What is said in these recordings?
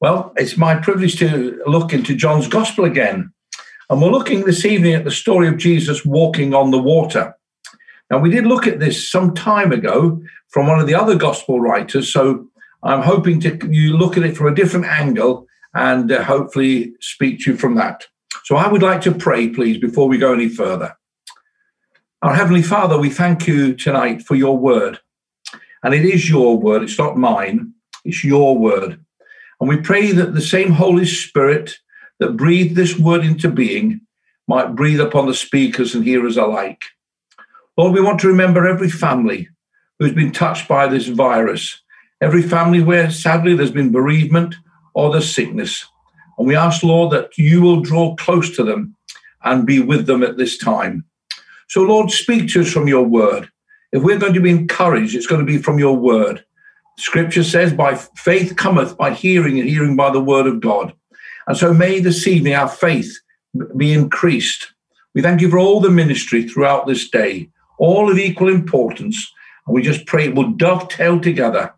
Well, it's my privilege to look into John's Gospel again. And we're looking this evening at the story of Jesus walking on the water. Now, we did look at this some time ago from one of the other Gospel writers. So I'm hoping to you look at it from a different angle and uh, hopefully speak to you from that. So I would like to pray, please, before we go any further. Our Heavenly Father, we thank you tonight for your word. And it is your word, it's not mine, it's your word. And we pray that the same Holy Spirit that breathed this word into being might breathe upon the speakers and hearers alike. Lord, we want to remember every family who's been touched by this virus, every family where sadly there's been bereavement or there's sickness. And we ask, Lord, that you will draw close to them and be with them at this time. So, Lord, speak to us from your word. If we're going to be encouraged, it's going to be from your word. Scripture says, by faith cometh by hearing, and hearing by the word of God. And so may this evening our faith be increased. We thank you for all the ministry throughout this day, all of equal importance. And we just pray it will dovetail together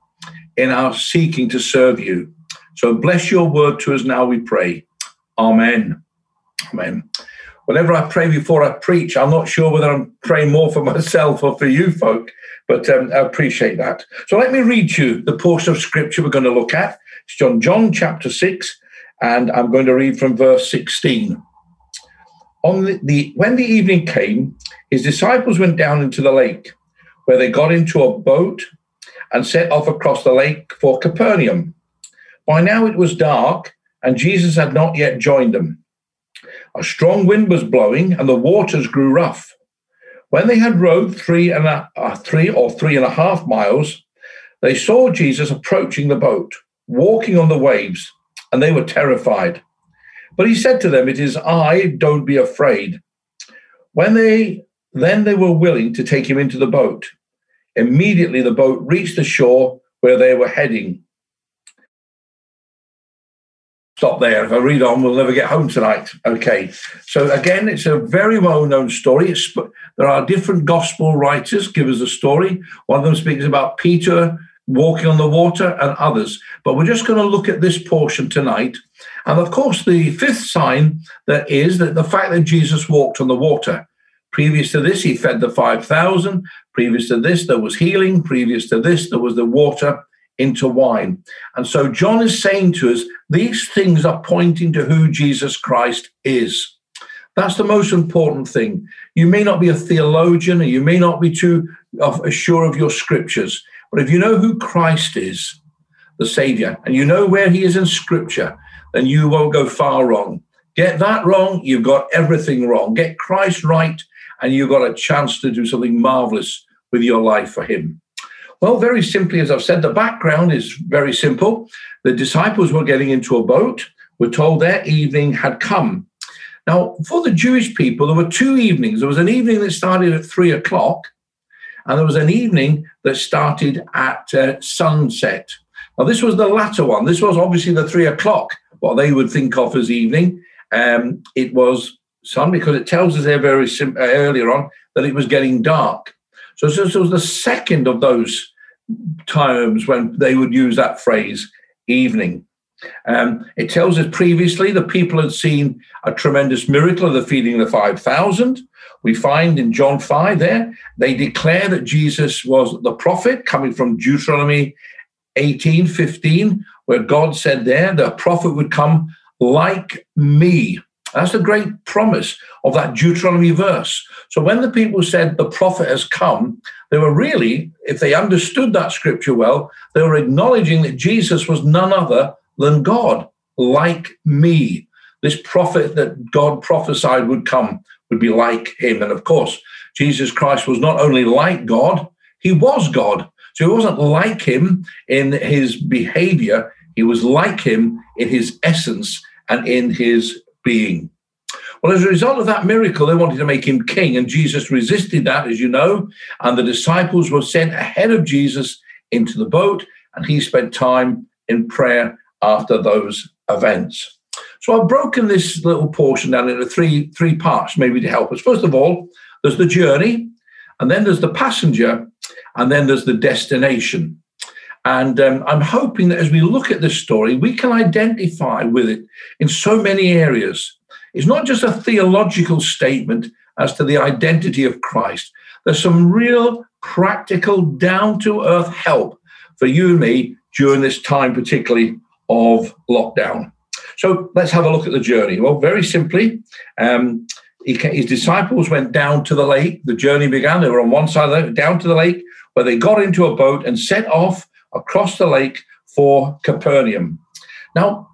in our seeking to serve you. So bless your word to us now, we pray. Amen. Amen. Whenever I pray before I preach, I'm not sure whether I'm praying more for myself or for you folk, but um, I appreciate that. So let me read you the portion of scripture we're going to look at. It's John, John chapter 6, and I'm going to read from verse 16. On the, the when the evening came, his disciples went down into the lake, where they got into a boat and set off across the lake for Capernaum. By now it was dark, and Jesus had not yet joined them. A strong wind was blowing, and the waters grew rough. When they had rowed three and a, uh, three or three and a half miles, they saw Jesus approaching the boat, walking on the waves, and they were terrified. But he said to them, It is I, don't be afraid. When they then they were willing to take him into the boat. Immediately the boat reached the shore where they were heading stop there. If I read on, we'll never get home tonight. Okay. So again, it's a very well-known story. It's, there are different gospel writers give us a story. One of them speaks about Peter walking on the water and others. But we're just going to look at this portion tonight. And of course, the fifth sign that is that the fact that Jesus walked on the water. Previous to this, he fed the 5,000. Previous to this, there was healing. Previous to this, there was the water into wine. And so John is saying to us, these things are pointing to who Jesus Christ is. That's the most important thing. You may not be a theologian, or you may not be too sure of your scriptures, but if you know who Christ is, the Savior, and you know where he is in scripture, then you won't go far wrong. Get that wrong, you've got everything wrong. Get Christ right, and you've got a chance to do something marvelous with your life for him. Well, very simply, as I've said, the background is very simple. The disciples were getting into a boat. We're told their evening had come. Now, for the Jewish people, there were two evenings. There was an evening that started at three o'clock, and there was an evening that started at uh, sunset. Now, this was the latter one. This was obviously the three o'clock, what they would think of as evening. Um, it was sun because it tells us there very sim- uh, earlier on that it was getting dark. So, so, so it was the second of those times when they would use that phrase, evening. Um, it tells us previously the people had seen a tremendous miracle of the feeding of the 5,000. We find in John 5 there, they declare that Jesus was the prophet coming from Deuteronomy 18 15, where God said there, the prophet would come like me. That's the great promise of that Deuteronomy verse. So when the people said the prophet has come, they were really, if they understood that scripture well, they were acknowledging that Jesus was none other than God, like me. This prophet that God prophesied would come would be like him. And of course, Jesus Christ was not only like God, he was God. So he wasn't like him in his behavior, he was like him in his essence and in his being. Well, as a result of that miracle, they wanted to make him king, and Jesus resisted that, as you know. And the disciples were sent ahead of Jesus into the boat, and he spent time in prayer after those events. So I've broken this little portion down into three three parts, maybe to help us. First of all, there's the journey, and then there's the passenger, and then there's the destination. And um, I'm hoping that as we look at this story, we can identify with it in so many areas. It's not just a theological statement as to the identity of Christ, there's some real practical, down to earth help for you and me during this time, particularly of lockdown. So let's have a look at the journey. Well, very simply, um, he, his disciples went down to the lake. The journey began. They were on one side of the lake, down to the lake, where they got into a boat and set off across the lake for Capernaum. Now,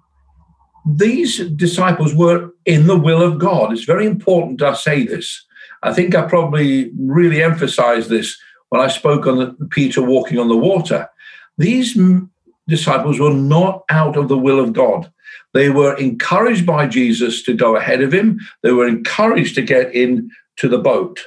these disciples were in the will of God. It's very important I say this. I think I probably really emphasized this when I spoke on the, Peter walking on the water. These disciples were not out of the will of God. They were encouraged by Jesus to go ahead of him. They were encouraged to get into the boat.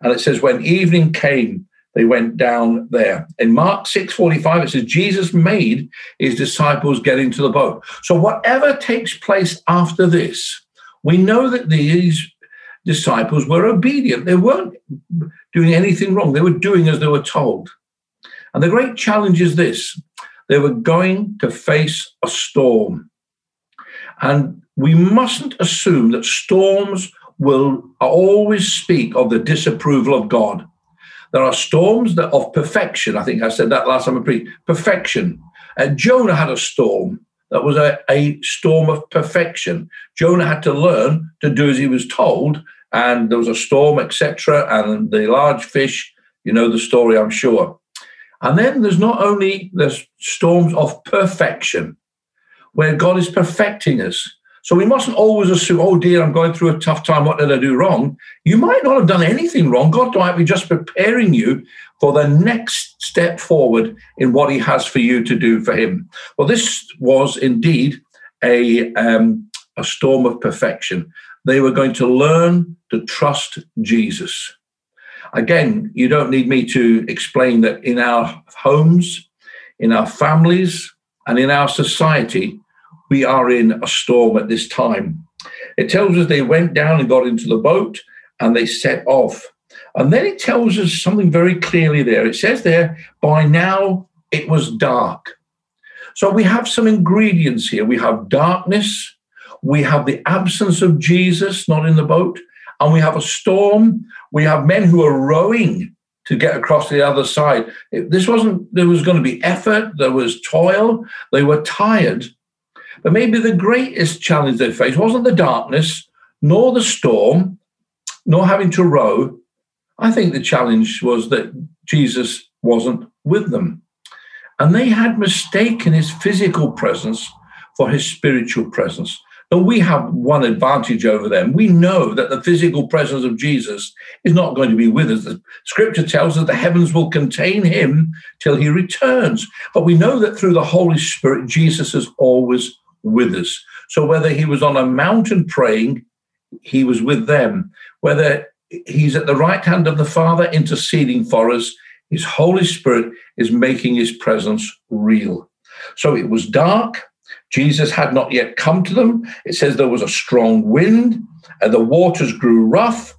And it says, when evening came, they went down there. In Mark 6:45, it says Jesus made his disciples get into the boat. So whatever takes place after this, we know that these disciples were obedient. They weren't doing anything wrong. They were doing as they were told. And the great challenge is this they were going to face a storm. And we mustn't assume that storms will always speak of the disapproval of God. There are storms that of perfection. I think I said that last time I preached. Perfection. Uh, Jonah had a storm that was a, a storm of perfection. Jonah had to learn to do as he was told, and there was a storm, etc. And the large fish, you know the story, I'm sure. And then there's not only the storms of perfection, where God is perfecting us. So we mustn't always assume, oh dear, I'm going through a tough time. What did I do wrong? You might not have done anything wrong. God might be just preparing you for the next step forward in what He has for you to do for Him. Well, this was indeed a, um, a storm of perfection. They were going to learn to trust Jesus. Again, you don't need me to explain that in our homes, in our families, and in our society, we are in a storm at this time. It tells us they went down and got into the boat and they set off. And then it tells us something very clearly there. It says there, by now it was dark. So we have some ingredients here. We have darkness, we have the absence of Jesus not in the boat, and we have a storm. We have men who are rowing to get across the other side. This wasn't, there was going to be effort, there was toil, they were tired. But maybe the greatest challenge they faced wasn't the darkness, nor the storm, nor having to row. I think the challenge was that Jesus wasn't with them. And they had mistaken his physical presence for his spiritual presence. But we have one advantage over them. We know that the physical presence of Jesus is not going to be with us. The scripture tells us the heavens will contain him till he returns. But we know that through the Holy Spirit, Jesus is always with us. So whether he was on a mountain praying, he was with them. Whether he's at the right hand of the Father interceding for us, his Holy Spirit is making his presence real. So it was dark, Jesus had not yet come to them. It says there was a strong wind and the waters grew rough,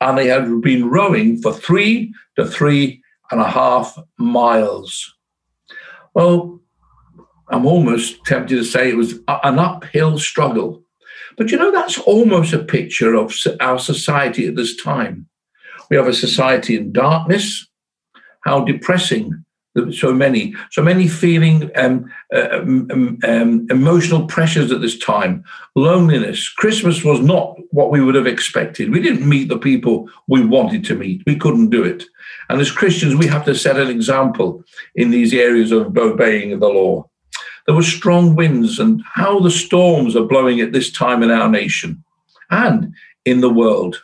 and they had been rowing for three to three and a half miles. Well, I'm almost tempted to say it was an uphill struggle. But you know, that's almost a picture of our society at this time. We have a society in darkness. How depressing so many, so many feeling um, uh, um, um, um, emotional pressures at this time, loneliness. Christmas was not what we would have expected. We didn't meet the people we wanted to meet. We couldn't do it. And as Christians, we have to set an example in these areas of obeying the law. There were strong winds, and how the storms are blowing at this time in our nation and in the world.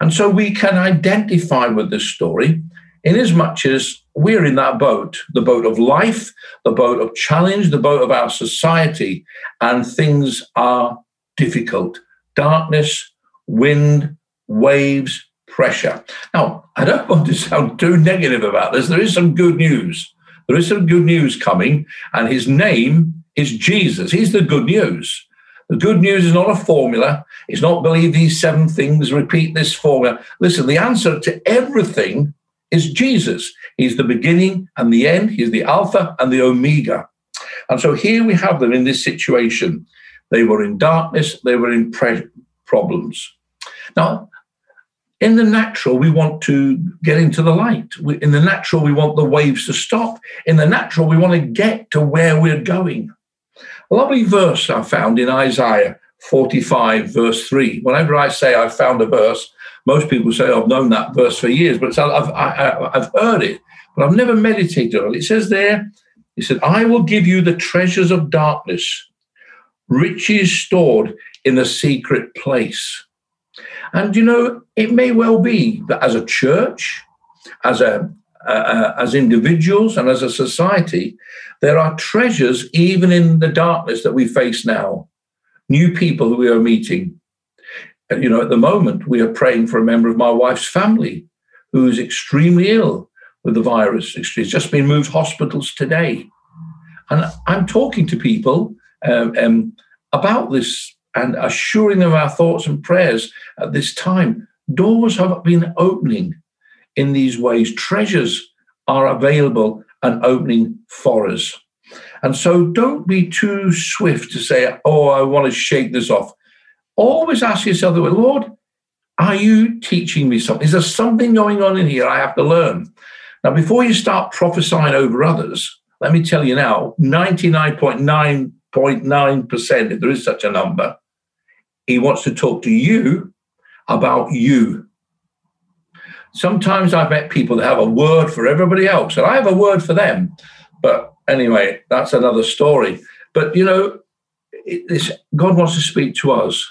And so we can identify with this story in as much as we're in that boat, the boat of life, the boat of challenge, the boat of our society, and things are difficult. Darkness, wind, waves, pressure. Now, I don't want to sound too negative about this. There is some good news. There is some good news coming, and his name is Jesus. He's the good news. The good news is not a formula. It's not believe these seven things, repeat this formula. Listen, the answer to everything is Jesus. He's the beginning and the end, He's the Alpha and the Omega. And so here we have them in this situation. They were in darkness, they were in pre- problems. Now, in the natural, we want to get into the light. In the natural, we want the waves to stop. In the natural, we want to get to where we're going. A lovely verse I found in Isaiah 45, verse 3. Whenever I say I've found a verse, most people say I've known that verse for years, but I've, I, have heard it, but I've never meditated on it. It says there, it said, I will give you the treasures of darkness, riches stored in a secret place. And you know, it may well be that as a church, as a uh, as individuals and as a society, there are treasures even in the darkness that we face now. New people who we are meeting. You know, at the moment, we are praying for a member of my wife's family who is extremely ill with the virus. She's just been moved hospitals today. And I'm talking to people um, um, about this and assuring them our thoughts and prayers at this time. Doors have been opening in these ways. Treasures are available and opening for us. And so don't be too swift to say, oh, I want to shake this off. Always ask yourself, the Lord, are you teaching me something? Is there something going on in here I have to learn? Now, before you start prophesying over others, let me tell you now 99.9.9%, if there is such a number, he wants to talk to you about you. Sometimes I've met people that have a word for everybody else, and I have a word for them. But anyway, that's another story. But you know, this, God wants to speak to us.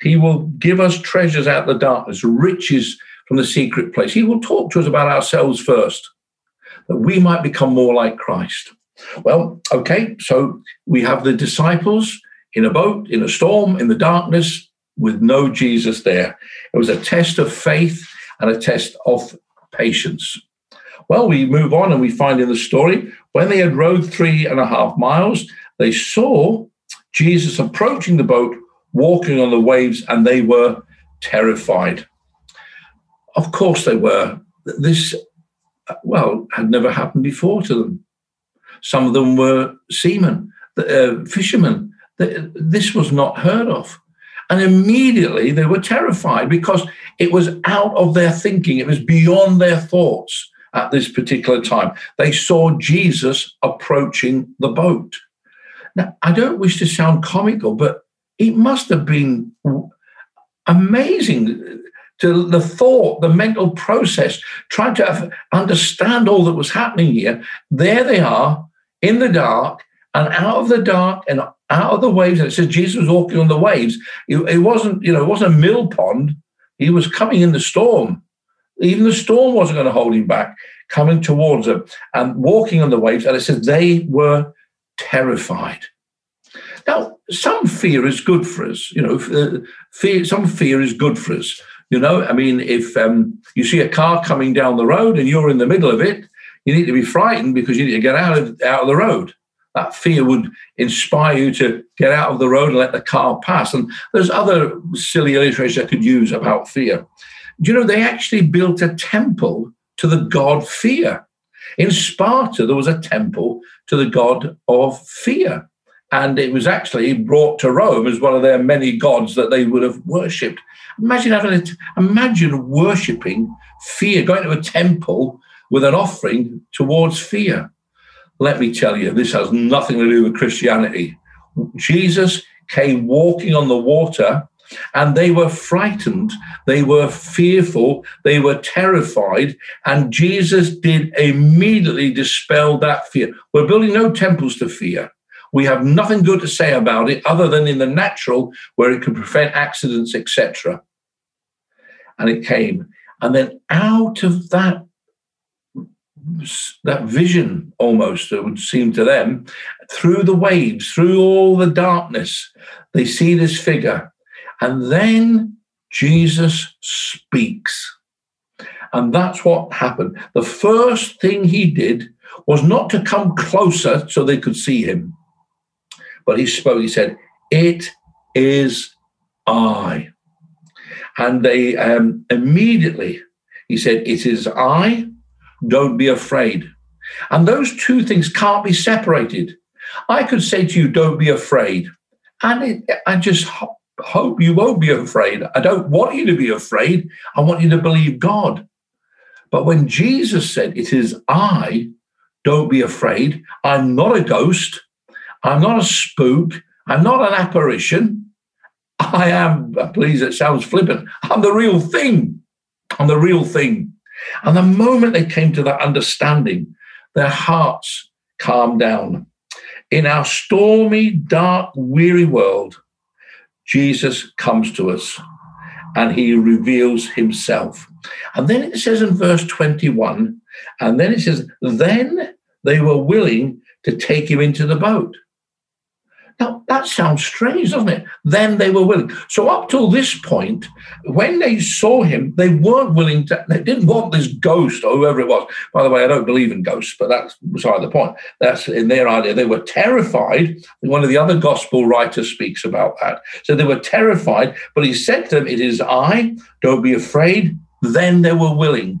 He will give us treasures out of the darkness, riches from the secret place. He will talk to us about ourselves first, that we might become more like Christ. Well, okay, so we have the disciples in a boat, in a storm, in the darkness, with no Jesus there. It was a test of faith and a test of patience. Well, we move on and we find in the story when they had rowed three and a half miles, they saw Jesus approaching the boat, walking on the waves, and they were terrified. Of course, they were. This, uh, well, had never happened before to them. Some of them were seamen, uh, fishermen, this was not heard of. And immediately they were terrified because it was out of their thinking, it was beyond their thoughts at this particular time. They saw Jesus approaching the boat. Now, I don't wish to sound comical, but it must have been amazing to the thought, the mental process, trying to understand all that was happening here. There they are in the dark, and out of the dark and out of the waves. And it says Jesus was walking on the waves. It, wasn't, you know, it wasn't a mill pond. He was coming in the storm. Even the storm wasn't going to hold him back, coming towards them and walking on the waves. And it says they were terrified. Now, some fear is good for us. You know, uh, fear, some fear is good for us. You know, I mean, if um, you see a car coming down the road and you're in the middle of it, you need to be frightened because you need to get out of, out of the road that fear would inspire you to get out of the road and let the car pass. And there's other silly illustrations I could use about fear. Do you know they actually built a temple to the god fear? In Sparta, there was a temple to the god of fear. And it was actually brought to Rome as one of their many gods that they would have worshipped. Imagine having a, imagine worshipping fear, going to a temple with an offering towards fear. Let me tell you, this has nothing to do with Christianity. Jesus came walking on the water and they were frightened, they were fearful, they were terrified, and Jesus did immediately dispel that fear. We're building no temples to fear. We have nothing good to say about it other than in the natural, where it can prevent accidents, etc. And it came. And then out of that that vision almost it would seem to them through the waves through all the darkness they see this figure. And then jesus speaks. And that's what happened. The first thing he did was not to come closer so they could see him but he spoke he said it is i. And they um, immediately he said it is i don't be afraid. And those two things can't be separated. I could say to you, don't be afraid. And it, I just ho- hope you won't be afraid. I don't want you to be afraid. I want you to believe God. But when Jesus said, It is I, don't be afraid, I'm not a ghost, I'm not a spook, I'm not an apparition. I am, please, it sounds flippant, I'm the real thing. I'm the real thing. And the moment they came to that understanding, their hearts calmed down. In our stormy, dark, weary world, Jesus comes to us and he reveals himself. And then it says in verse 21, and then it says, then they were willing to take him into the boat. Now, that sounds strange, doesn't it? Then they were willing. So, up till this point, when they saw him, they weren't willing to, they didn't want this ghost or whoever it was. By the way, I don't believe in ghosts, but that's beside the point. That's in their idea. They were terrified. One of the other gospel writers speaks about that. So, they were terrified, but he said to them, It is I, don't be afraid. Then they were willing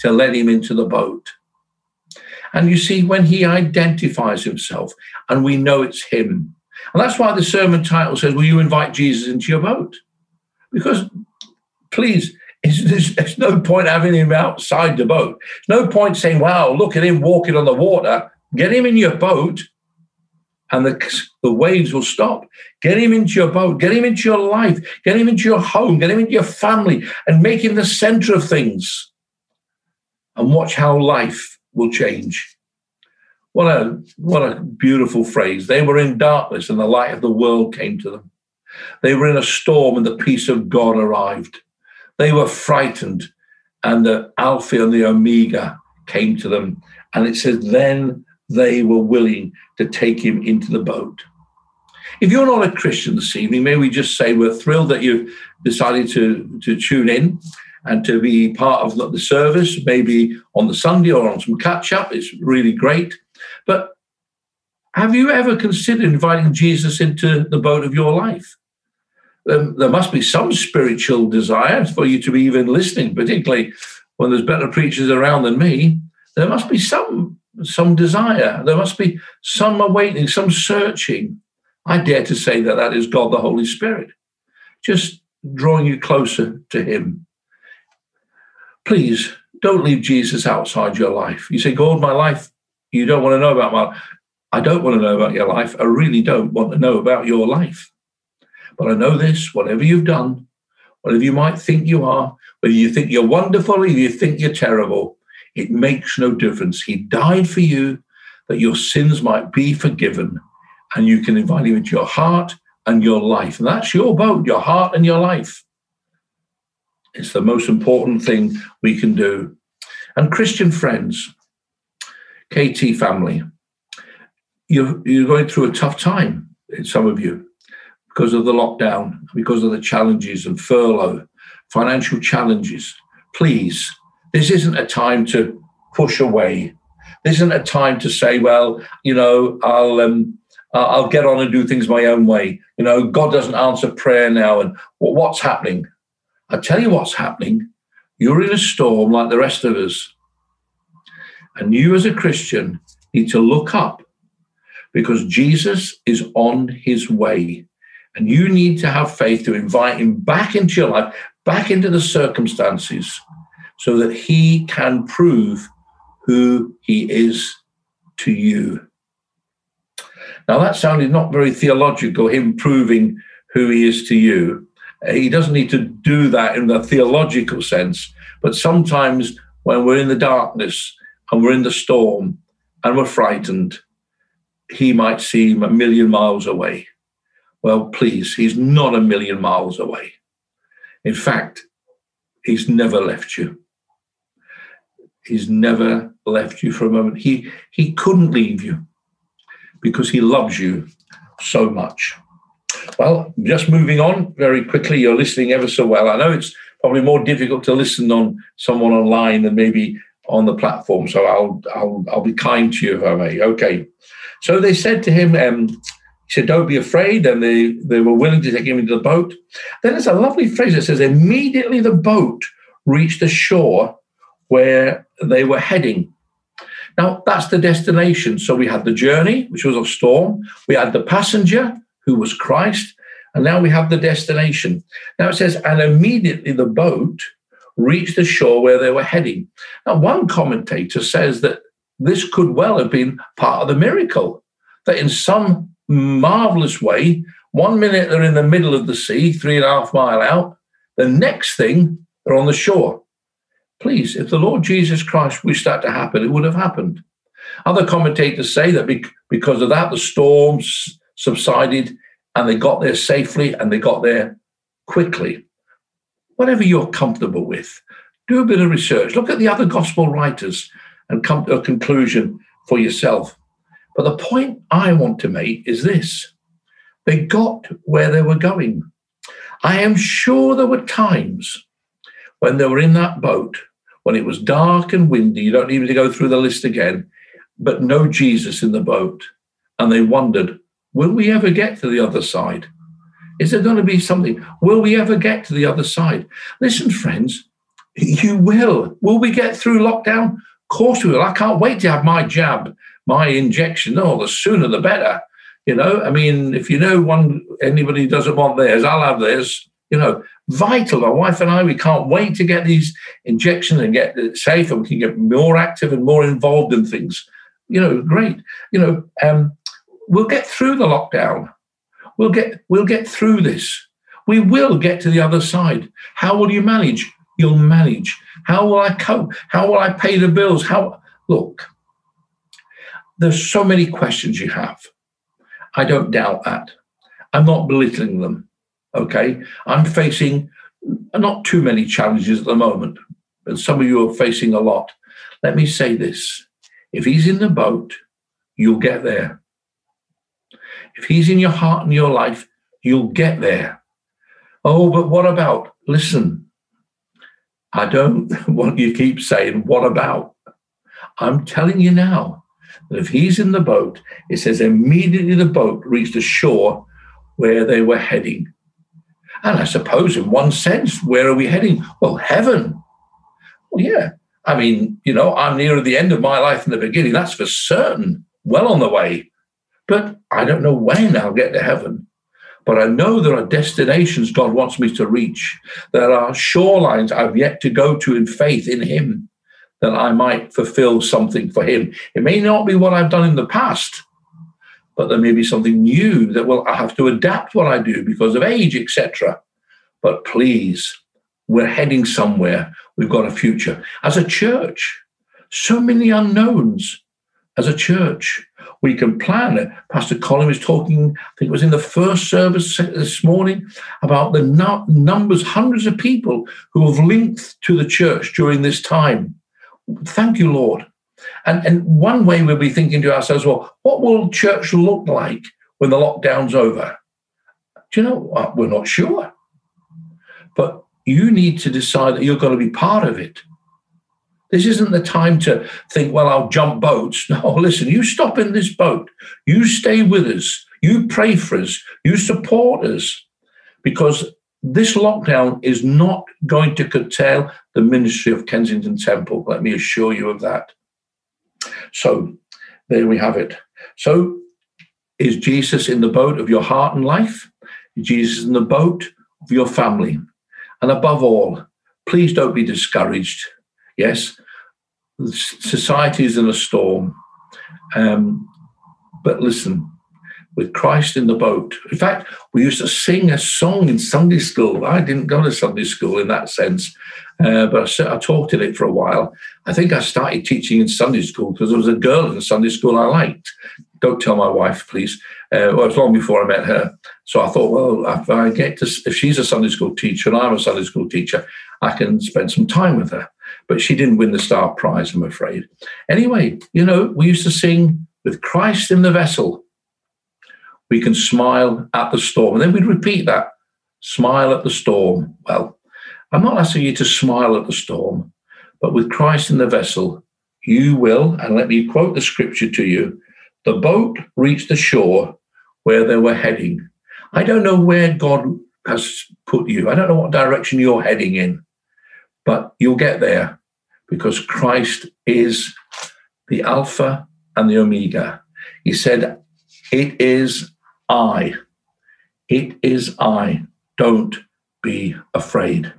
to let him into the boat. And you see, when he identifies himself and we know it's him, and that's why the sermon title says, Will you invite Jesus into your boat? Because, please, there's, there's no point having him outside the boat. No point saying, Wow, look at him walking on the water. Get him in your boat and the, the waves will stop. Get him into your boat, get him into your life, get him into your home, get him into your family, and make him the center of things. And watch how life will change. What a what a beautiful phrase. They were in darkness and the light of the world came to them. They were in a storm and the peace of God arrived. They were frightened and the Alpha and the Omega came to them. And it says, then they were willing to take him into the boat. If you're not a Christian this evening, may we just say we're thrilled that you've decided to, to tune in and to be part of the service, maybe on the Sunday or on some catch up. It's really great. Have you ever considered inviting Jesus into the boat of your life? Um, there must be some spiritual desire for you to be even listening, particularly when there's better preachers around than me. There must be some some desire. There must be some awakening, some searching. I dare to say that that is God the Holy Spirit, just drawing you closer to Him. Please don't leave Jesus outside your life. You say, God, my life you don't want to know about my I don't want to know about your life. I really don't want to know about your life. But I know this whatever you've done, whatever you might think you are, whether you think you're wonderful or you think you're terrible, it makes no difference. He died for you that your sins might be forgiven and you can invite him into your heart and your life. And that's your boat, your heart and your life. It's the most important thing we can do. And Christian friends, KT family, you're, you're going through a tough time, some of you, because of the lockdown, because of the challenges and furlough, financial challenges. Please, this isn't a time to push away. This isn't a time to say, well, you know, I'll um, I'll get on and do things my own way. You know, God doesn't answer prayer now, and what's happening? I tell you what's happening. You're in a storm like the rest of us. And you, as a Christian, need to look up because Jesus is on his way. And you need to have faith to invite him back into your life, back into the circumstances, so that he can prove who he is to you. Now, that sounded not very theological, him proving who he is to you. Uh, he doesn't need to do that in the theological sense, but sometimes when we're in the darkness and we're in the storm and we're frightened, he might seem a million miles away. Well, please, he's not a million miles away. In fact, he's never left you. He's never left you for a moment. He, he couldn't leave you because he loves you so much. Well, just moving on very quickly, you're listening ever so well. I know it's probably more difficult to listen on someone online than maybe on the platform. So I'll I'll I'll be kind to you if I may. Okay. So they said to him, um, he said, Don't be afraid. And they, they were willing to take him into the boat. Then there's a lovely phrase that says, Immediately the boat reached the shore, where they were heading. Now, that's the destination. So we had the journey, which was a storm. We had the passenger, who was Christ. And now we have the destination. Now it says, and immediately the boat reached the shore where they were heading. Now, one commentator says that this could well have been part of the miracle, that in some marvelous way, one minute they're in the middle of the sea, three and a half mile out, the next thing they're on the shore. Please, if the Lord Jesus Christ wished that to happen, it would have happened. Other commentators say that because of that, the storms subsided and they got there safely and they got there quickly. Whatever you're comfortable with, do a bit of research. Look at the other gospel writers and come to a conclusion for yourself. But the point I want to make is this they got where they were going. I am sure there were times when they were in that boat, when it was dark and windy, you don't need me to go through the list again, but no Jesus in the boat. And they wondered, will we ever get to the other side? Is there going to be something? Will we ever get to the other side? Listen, friends, you will. Will we get through lockdown? Course we will. I can't wait to have my jab, my injection. Oh, the sooner the better. You know, I mean, if you know one anybody doesn't want theirs, I'll have theirs. You know, vital. My wife and I, we can't wait to get these injections and get safe, and we can get more active and more involved in things. You know, great. You know, um, we'll get through the lockdown. We'll get we'll get through this. We will get to the other side. How will you manage? You'll manage. How will I cope? How will I pay the bills? How look, there's so many questions you have. I don't doubt that. I'm not belittling them. Okay. I'm facing not too many challenges at the moment, but some of you are facing a lot. Let me say this if he's in the boat, you'll get there. If he's in your heart and your life, you'll get there. Oh, but what about? Listen, I don't want you keep saying, what about? I'm telling you now that if he's in the boat, it says immediately the boat reached the shore where they were heading. And I suppose, in one sense, where are we heading? Well, heaven. Well, yeah. I mean, you know, I'm nearer the end of my life than the beginning. That's for certain. Well on the way. But I don't know when I'll get to heaven. But I know there are destinations God wants me to reach. There are shorelines I've yet to go to in faith in Him that I might fulfill something for Him. It may not be what I've done in the past, but there may be something new that will I have to adapt what I do because of age, etc. But please, we're heading somewhere. We've got a future. As a church, so many unknowns as a church we can plan. It. Pastor Colin was talking, I think it was in the first service this morning, about the numbers, hundreds of people who have linked to the church during this time. Thank you, Lord. And, and one way we'll be thinking to ourselves, well, what will church look like when the lockdown's over? Do you know, we're not sure. But you need to decide that you're going to be part of it. This isn't the time to think, well, I'll jump boats. No, listen, you stop in this boat. You stay with us. You pray for us. You support us. Because this lockdown is not going to curtail the ministry of Kensington Temple. Let me assure you of that. So there we have it. So is Jesus in the boat of your heart and life? Is Jesus in the boat of your family? And above all, please don't be discouraged. Yes, society is in a storm. Um, but listen, with Christ in the boat. In fact, we used to sing a song in Sunday school. I didn't go to Sunday school in that sense, uh, but I, I, in it for a while. I think I started teaching in Sunday school because there was a girl in Sunday school I liked. Don't tell my wife, please. Uh, well, it was long before I met her. So I thought, well, if I get to, if she's a Sunday school teacher and I'm a Sunday school teacher, I can spend some time with her. But she didn't win the Star Prize, I'm afraid. Anyway, you know, we used to sing with Christ in the vessel we can smile at the storm. And then we'd repeat that smile at the storm. Well, I'm not asking you to smile at the storm, but with Christ in the vessel, you will, and let me quote the scripture to you the boat reached the shore where they were heading. I don't know where God has put you, I don't know what direction you're heading in, but you'll get there because Christ is the Alpha and the Omega. He said, It is I. It is I. Don't be afraid.